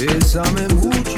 Wir am Mut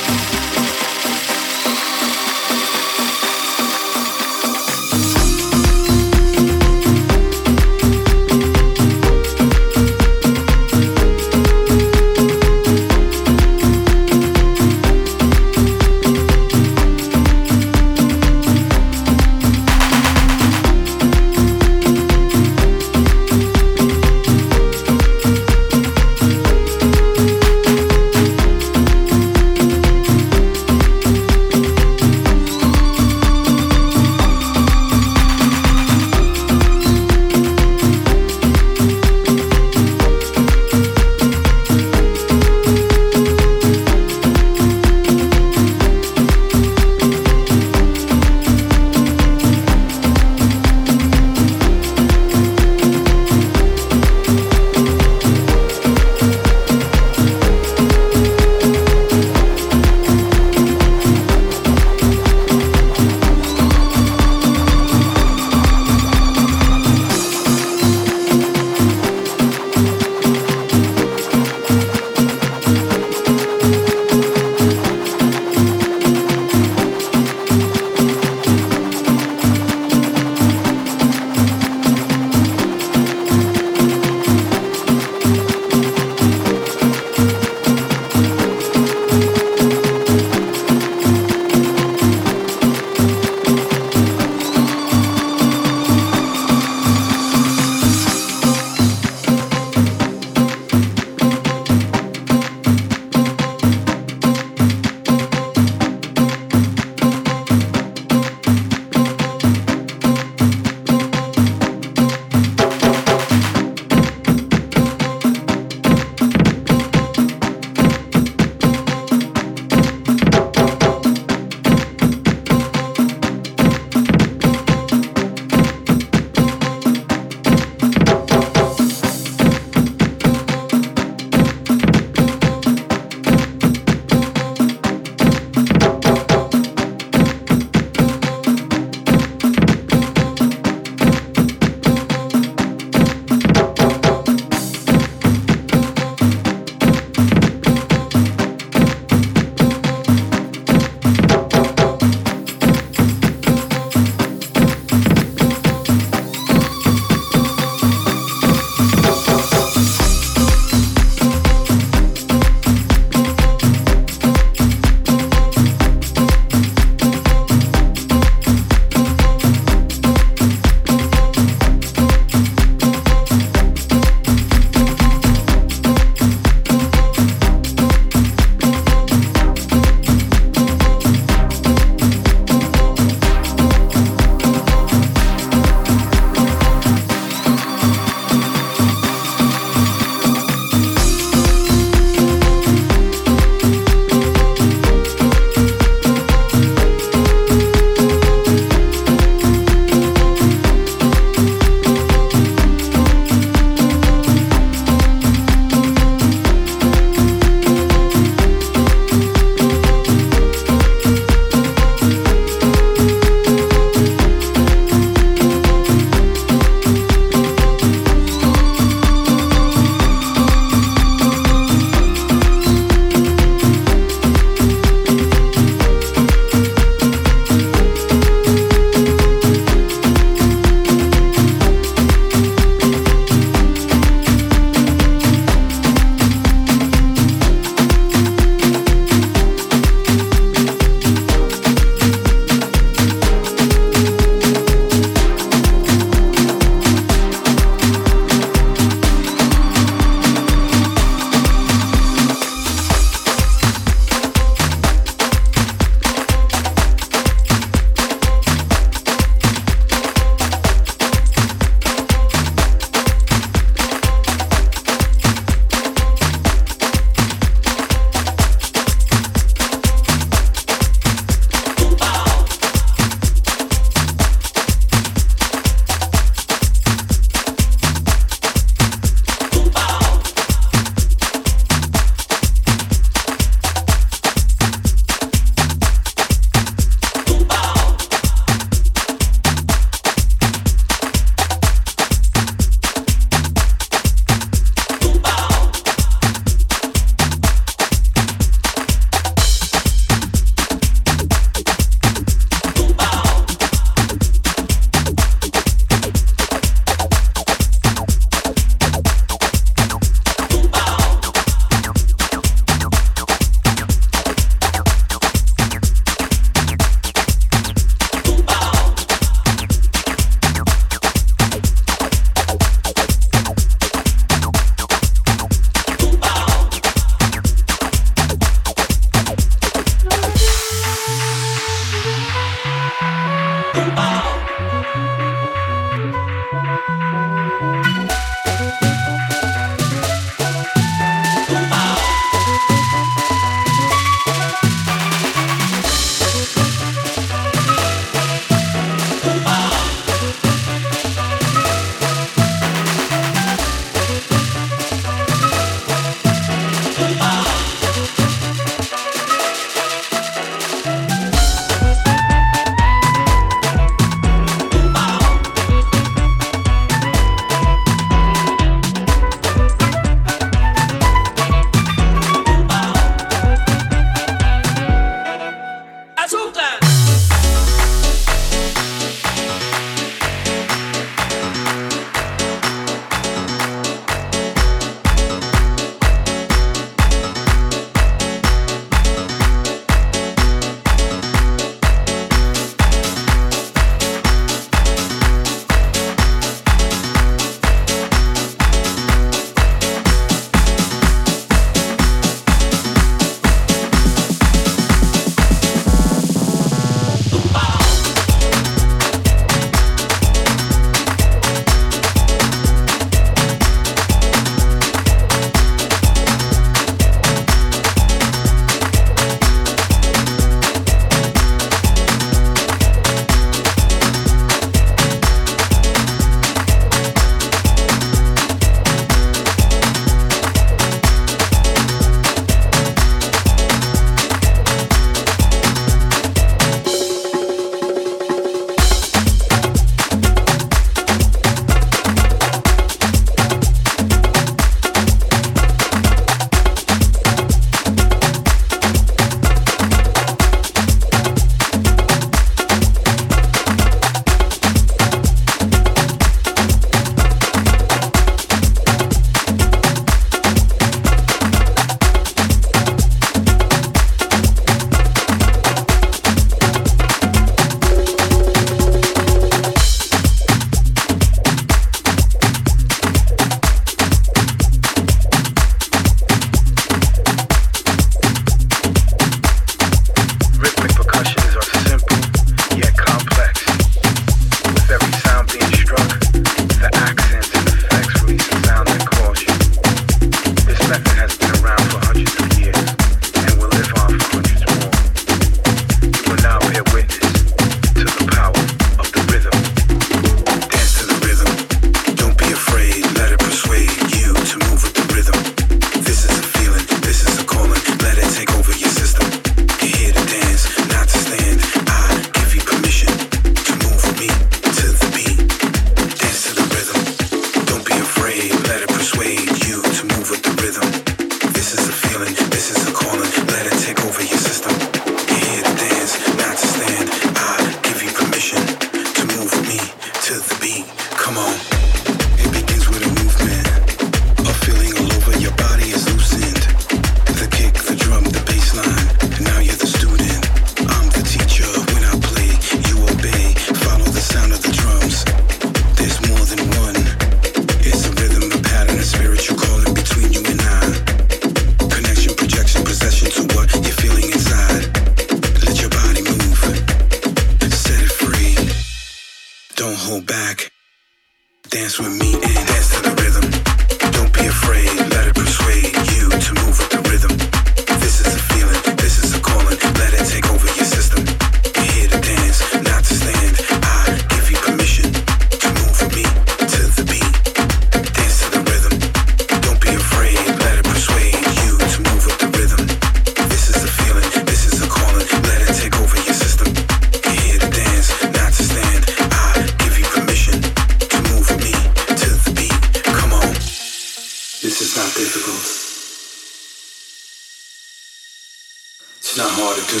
All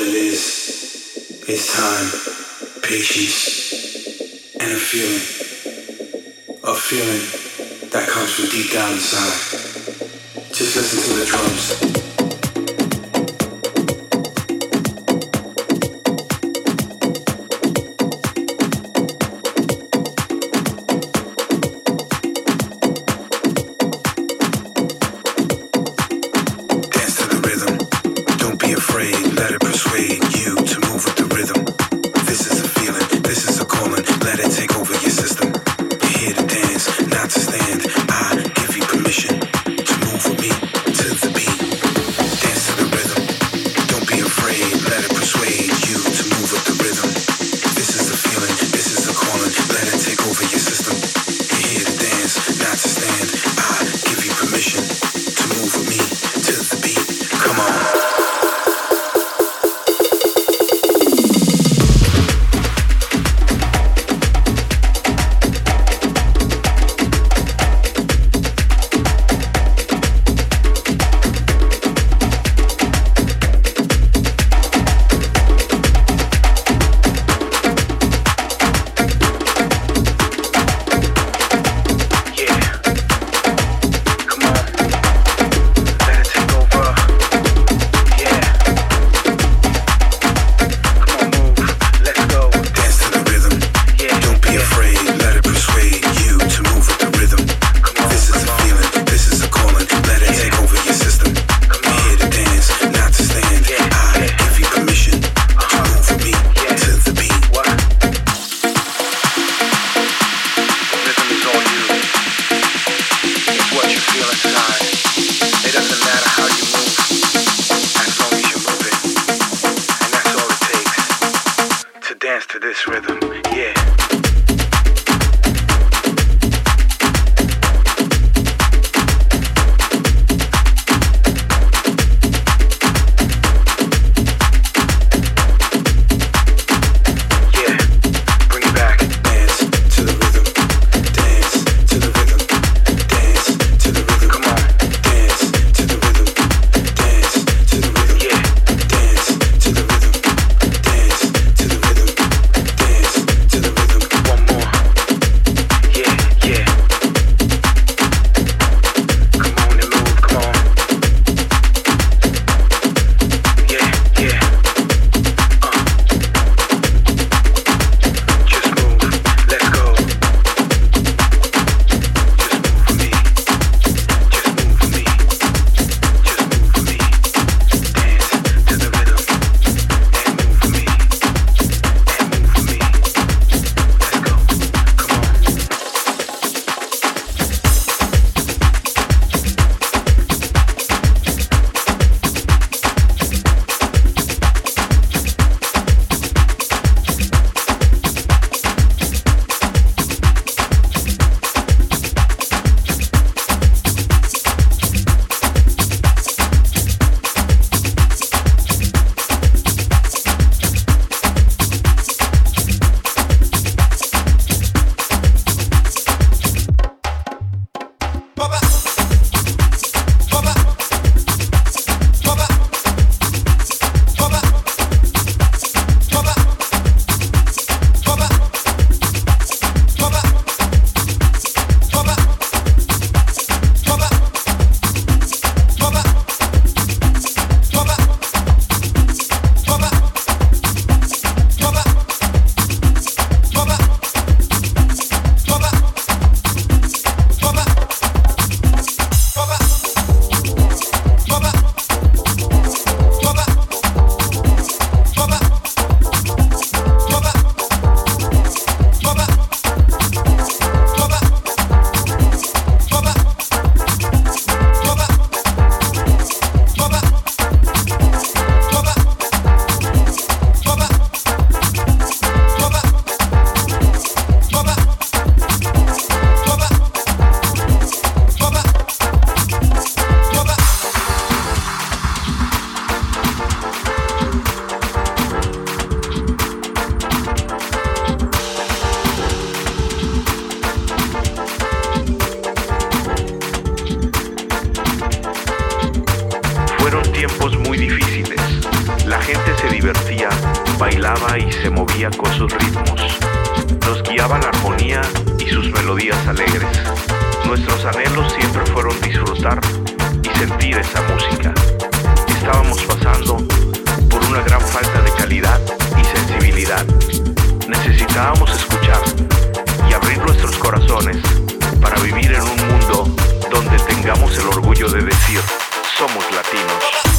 it is is time, patience, and a feeling. A feeling that comes from deep down inside. Just listen to the drums. Somos latinos.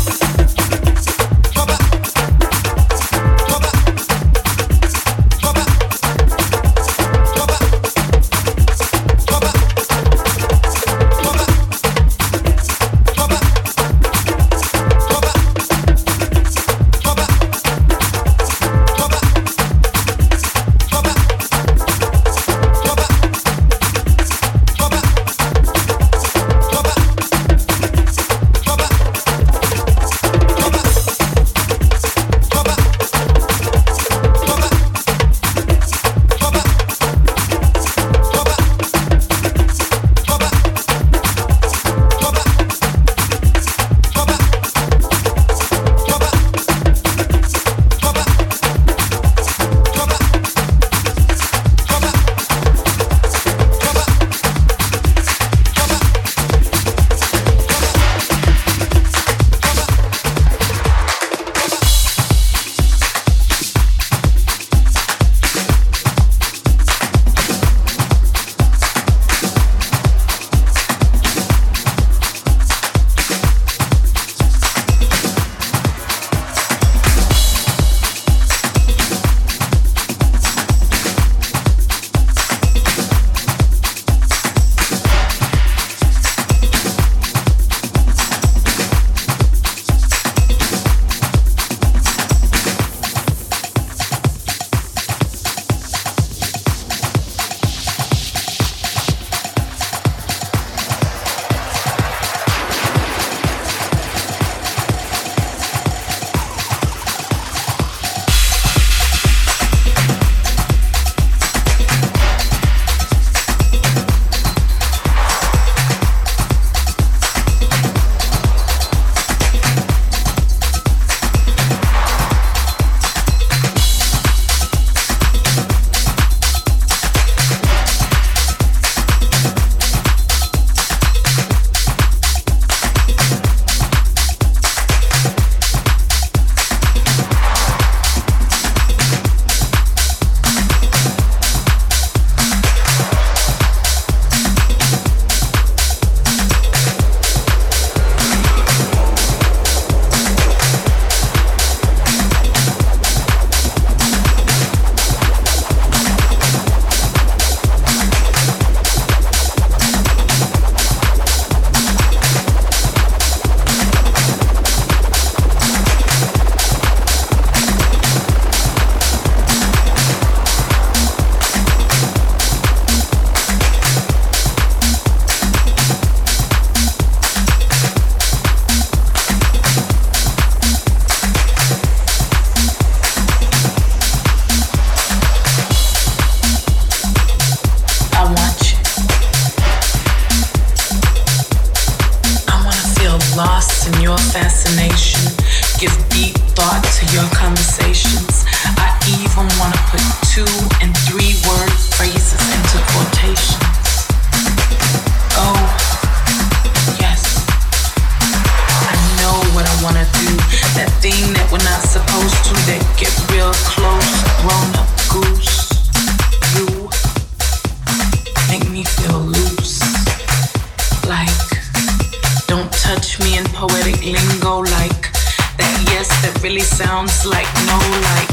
me in poetic lingo like that yes that really sounds like no like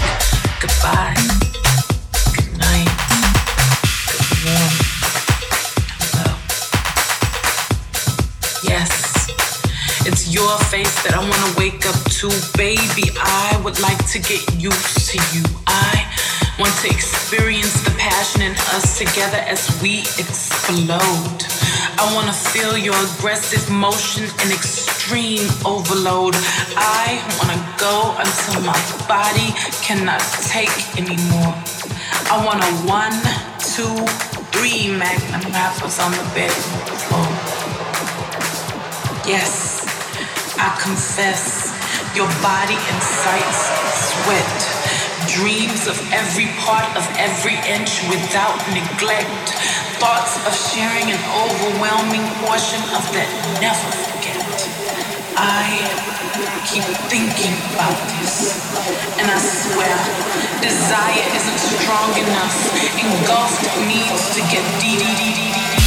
goodbye hello. Yes it's your face that i want to wake up to baby. I would like to get used to you. I want to experience the passion in us together as we explode aggressive motion and extreme overload. I wanna go until my body cannot take anymore. I want a one, two, three magnum wrappers on the bed floor. Yes, I confess, your body incites sweat dreams of every part of every inch without neglect. Thoughts of sharing an overwhelming portion of that never forget. I keep thinking about this, and I swear, desire isn't strong enough. Engulfed needs to get deep.